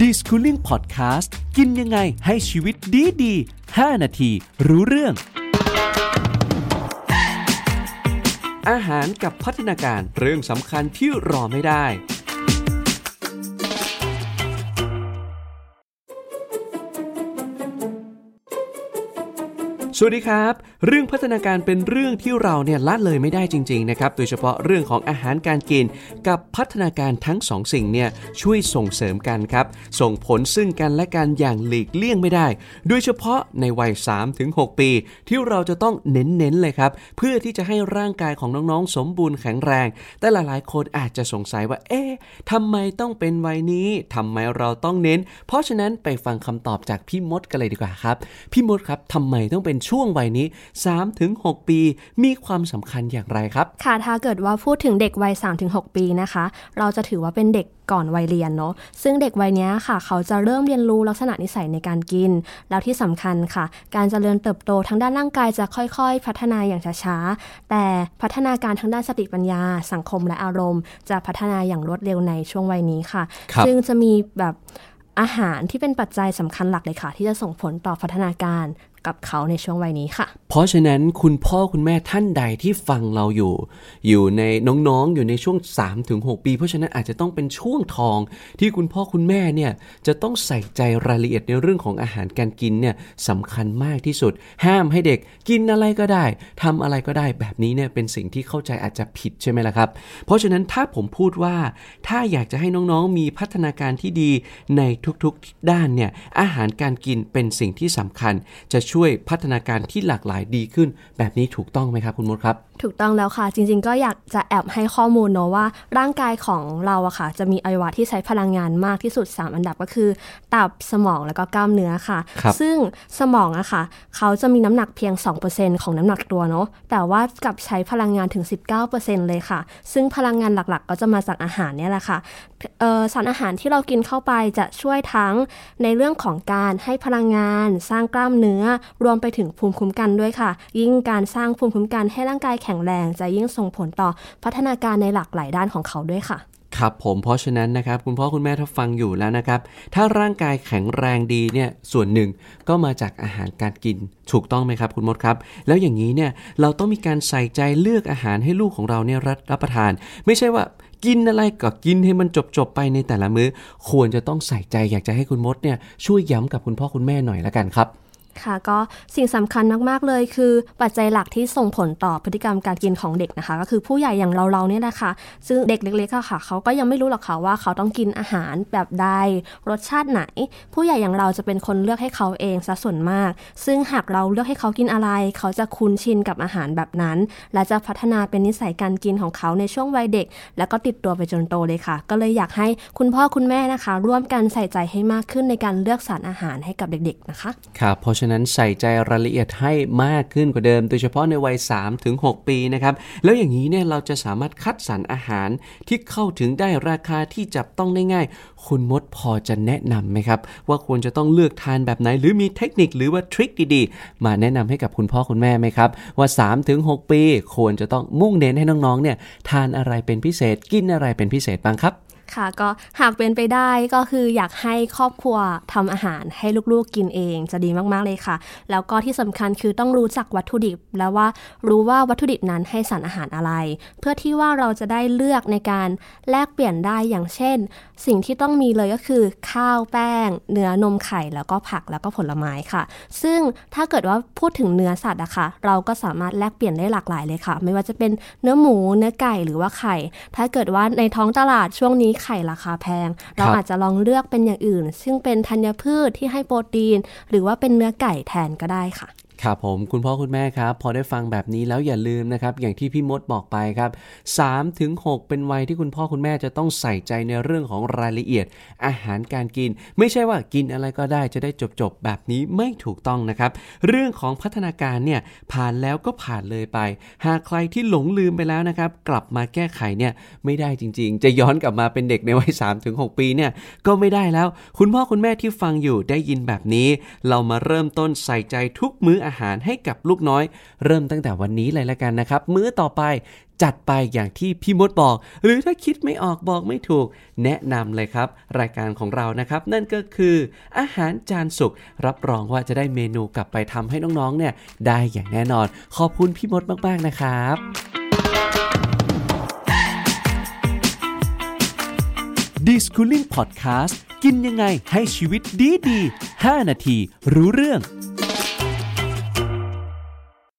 d i s c o o l i n g Podcast กินยังไงให้ชีวิตดีดี5นาที รู้เรื่อง อาหารกับพัฒนาการเรื่องสำคัญที่รอไม่ได้ สวัสดีครับ เรื่องพัฒนาการเป็นเรื่องที่เราเนี่ยละเลยไม่ได้จริงๆนะครับ โดยเฉพาะเรื่องของอาหารการกิน กับพัฒนาการทั้งสองสิ่งเนี่ยช่วยส่งเสริมกันครับ ส่งผลซึ่งกันและกันอย่างหลีกเลี่ยงไม่ได้ โดยเฉพาะในวัย 3-6 ปี ที่เราจะต้องเน้นๆเลยครับ เพื่อที่จะให้ร่างกายของน้องๆ สมบูรณ์แข็งแรง แต่หลายๆ คนอาจจะสงสัยว่า เอ๊ะทำไมต้องเป็นวัยนี้ทำไมเราต้องเน้น เพราะฉะนั้นไปฟังคำตอบจากพี่มดกันเลยดีกว่าครับ พี่มดครับทำไมต้องเป็นช่วงวัยนี้ 3-6 ปี มีความสำคัญอย่างไรครับ ค่ะถ้าเกิดว่าพูดถึงเด็กวัย 3-6 ปีนะคะ เราจะถือว่าเป็นเด็กก่อนวัยเรียนเนาะซึ่งเด็กวัยเนี้ยค่ะ เขาจะเริ่มเรียนรู้ลักษณะนิสัยในการกิน แล้วที่สำคัญค่ะ การเจริญเติบโตทางด้านร่างกายจะค่อยๆ พัฒนาอย่างช้าๆ แต่พัฒนาการทางด้านสติปัญญา สังคมและอารมณ์ จะพัฒนาอย่างรวดเร็วในช่วงวัยนี้ค่ะครับซึ่งจะมีแบบอาหารที่เป็นปัจจัยสำคัญหลักเลยค่ะ ที่จะส่งผลต่อพัฒนาการ กับเขาในช่วงวัยนี้ค่ะ เพราะฉะนั้นคุณพ่อคุณแม่ท่านใดที่ฟังเราอยู่ อยู่ในน้องๆ อยู่ในช่วง 3-6 ปี เพราะฉะนั้นอาจจะต้องเป็นช่วงทองที่คุณพ่อคุณแม่เนี่ยจะต้องใส่ใจรายละเอียดในเรื่องของอาหารการกินเนี่ยสำคัญมากที่สุด ห้ามให้เด็กกินอะไรก็ได้ทำอะไรก็ได้แบบนี้เนี่ยเป็นสิ่งที่เข้าใจอาจจะผิดใช่ไหมล่ะครับ เพราะฉะนั้นถ้าผมพูดว่าถ้าอยากจะให้น้องๆ มีพัฒนาการที่ดีในทุกๆด้านเนี่ยอาหารการกินเป็นสิ่งที่สำคัญจะช่วยพัฒนาการที่หลากหลายดีขึ้น แบบนี้ถูกต้องไหมครับคุณมดครับ ถูกต้องแล้วค่ะ จริง ๆ ก็อยากจะแอบให้ข้อมูลเนอะว่า ร่างกายของเราอะค่ะ จะมีอวัยวะที่ใช้พลังงานมากที่สุด 3 อันดับก็คือ ตับสมองแล้วก็กล้ามเนื้อค่ะครับซึ่งสมองอะค่ะ เขาจะมีน้ำหนักเพียง 2%ของน้ำหนักตัวเนอะแต่ว่ากลับใช้พลังงานถึง 19%เลยค่ะ ซึ่งพลังงานหลักๆ ก็จะมาจากอาหารเนี่ยแหละค่ะเอ่อสารอาหารที่เรากินเข้าไปจะช่วยทั้งในเรื่องของการให้พลังงาน สร้างกล้ามเนื้อรวมไปถึงภูมิคุ้มกันด้วยค่ะ ยิ่งการสร้างภูมิคุ้มกันให้ร่างกายแข็งแรง จะยิ่งส่งผลต่อพัฒนาการในหลากหลายด้านของเขาด้วยค่ะครับผมเพราะฉะนั้นนะครับ คุณพ่อคุณแม่ถ้าฟังอยู่แล้วนะครับ ถ้าร่างกายแข็งแรงดีเนี่ยส่วนหนึ่งก็มาจากอาหารการกินถูกต้องไหมครับ คุณมดครับ แล้วอย่างนี้เนี่ยเราต้องมีการใส่ใจเลือกอาหารให้ลูกของเราเนี่ยรับรับประทาน ไม่ใช่ว่ากินอะไรก็กินให้มันจบจบๆไปในแต่ละมื้อ ควรจะต้องใส่ใจอยากจะให้คุณมดเนี่ยช่วยย้ำกับคุณพ่อคุณแม่หน่อยละกันครับ ค่ะก็สิ่งสำคัญมาก ๆ เลยคือปัจจัยหลักที่ส่งผลต่อพฤติกรรมการกินของเด็กนะคะ ก็คือผู้ใหญ่อย่างเราๆเนี่ยแหละค่ะซึ่งเด็กเล็กๆค่ะเขาก็ยังไม่รู้หรอกค่ะว่าเขาต้องกินอาหารแบบใดรสชาติไหน ผู้ใหญ่อย่างเราจะเป็นคนเลือกให้เขาเองซะส่วนมาก ซึ่งหากเราเลือกให้เขากินอะไร เขาจะคุ้นชินกับอาหารแบบนั้น และจะพัฒนาเป็นนิสัยการกินของเขาในช่วงวัยเด็ก แล้วก็ติดตัวไปจนโตเลยค่ะ ก็เลยอยากให้คุณพ่อคุณแม่นะคะ ร่วมกันใส่ใจให้มากขึ้นในการเลือกสารอาหารให้กับเด็ก ๆนะคะครับเพราะฉะะนั้นใส่ใจรายละเอียดให้มากขึ้นกว่าเดิม โดยเฉพาะในวัย 3-6 ปีนะครับ แล้วอย่างนี้เนี่ยเราจะสามารถคัดสรรอาหารที่เข้าถึงได้ราคาที่จับต้องได้ง่าย คุณมดพอจะแนะนำไหมครับ ว่าควรจะต้องเลือกทานแบบไหน หรือมีเทคนิคหรือว่าทริคดีๆ มาแนะนำให้กับคุณพ่อคุณแม่ไหมครับ ว่า 3-6 ปีควรจะต้องมุ่งเน้นให้น้องๆเนี่ยทานอะไรเป็นพิเศษกินอะไรเป็นพิเศษบ้างครับ ค่ะก็หากเป็นไปได้ก็คืออยากให้ครอบครัวทำอาหารให้ลูกๆกินเองจะดีมากๆเลยค่ะ แล้วก็ที่สำคัญคือต้องรู้จักวัตถุดิบ แล้วว่ารู้ว่าวัตถุดิบนั้นให้สารอาหารอะไร เพื่อที่ว่าเราจะได้เลือกในการแลกเปลี่ยนได้อย่างเช่น สิ่งที่ต้องมีเลยก็คือข้าวแป้ง เนื้อนมไข่แล้วก็ผักแล้วก็ผลไม้ค่ะ ซึ่งถ้าเกิดว่าพูดถึงเนื้อสัตว์อะค่ะ เราก็สามารถแลกเปลี่ยนได้หลากหลายเลยค่ะ ไม่ว่าจะเป็นเนื้อหมูเนื้อไก่หรือว่าไข่ ถ้าเกิดว่าในท้องตลาดช่วงนี้ไข่ราคาแพง เราอาจจะลองเลือกเป็นอย่างอื่น ซึ่งเป็นธัญพืชที่ให้โปรตีน หรือว่าเป็นเนื้อไก่แทนก็ได้ค่ะ ครับผมคุณพ่อคุณแม่ครับ พอได้ฟังแบบนี้แล้วอย่าลืมนะครับ อย่างที่พี่มดบอกไปครับ3ถึง6เป็นวัยที่คุณพ่อคุณแม่จะต้องใส่ใจในเรื่องของรายละเอียด อาหารการกิน ไม่ใช่ว่ากินอะไรก็ได้จะได้จบจบๆแบบนี้ไม่ถูกต้องนะครับ เรื่องของพัฒนาการเนี่ยผ่านแล้วก็ผ่านเลยไป หากใครที่หลงลืมไปแล้วนะครับ กลับมาแก้ไขเนี่ยไม่ได้จริง ๆ จะย้อนกลับมาเป็นเด็กในวัย3ถึง6ปีเนี่ยก็ไม่ได้แล้ว คุณพ่อคุณแม่ที่ฟังอยู่ได้ยินแบบนี้ เรามาเริ่มต้นใส่ใจทุกมื้ออาหารให้กับลูกน้อย เริ่มตั้งแต่วันนี้เลยละกันนะครับ มื้อต่อไปจัดไปอย่างที่พี่มดบอก หรือถ้าคิดไม่ออกบอกไม่ถูก แนะนำเลยครับ รายการของเรานะครับ นั่นก็คือ อาหารจานสุกรับรองว่าจะได้เมนูกลับไปทำให้น้องๆเนี่ยได้อย่างแน่นอน ขอบคุณพี่มดมากๆนะครับ d i s c o o l i n g Podcast กินยังไงให้ชีวิตดีดี 5 นาทีรู้เรื่อง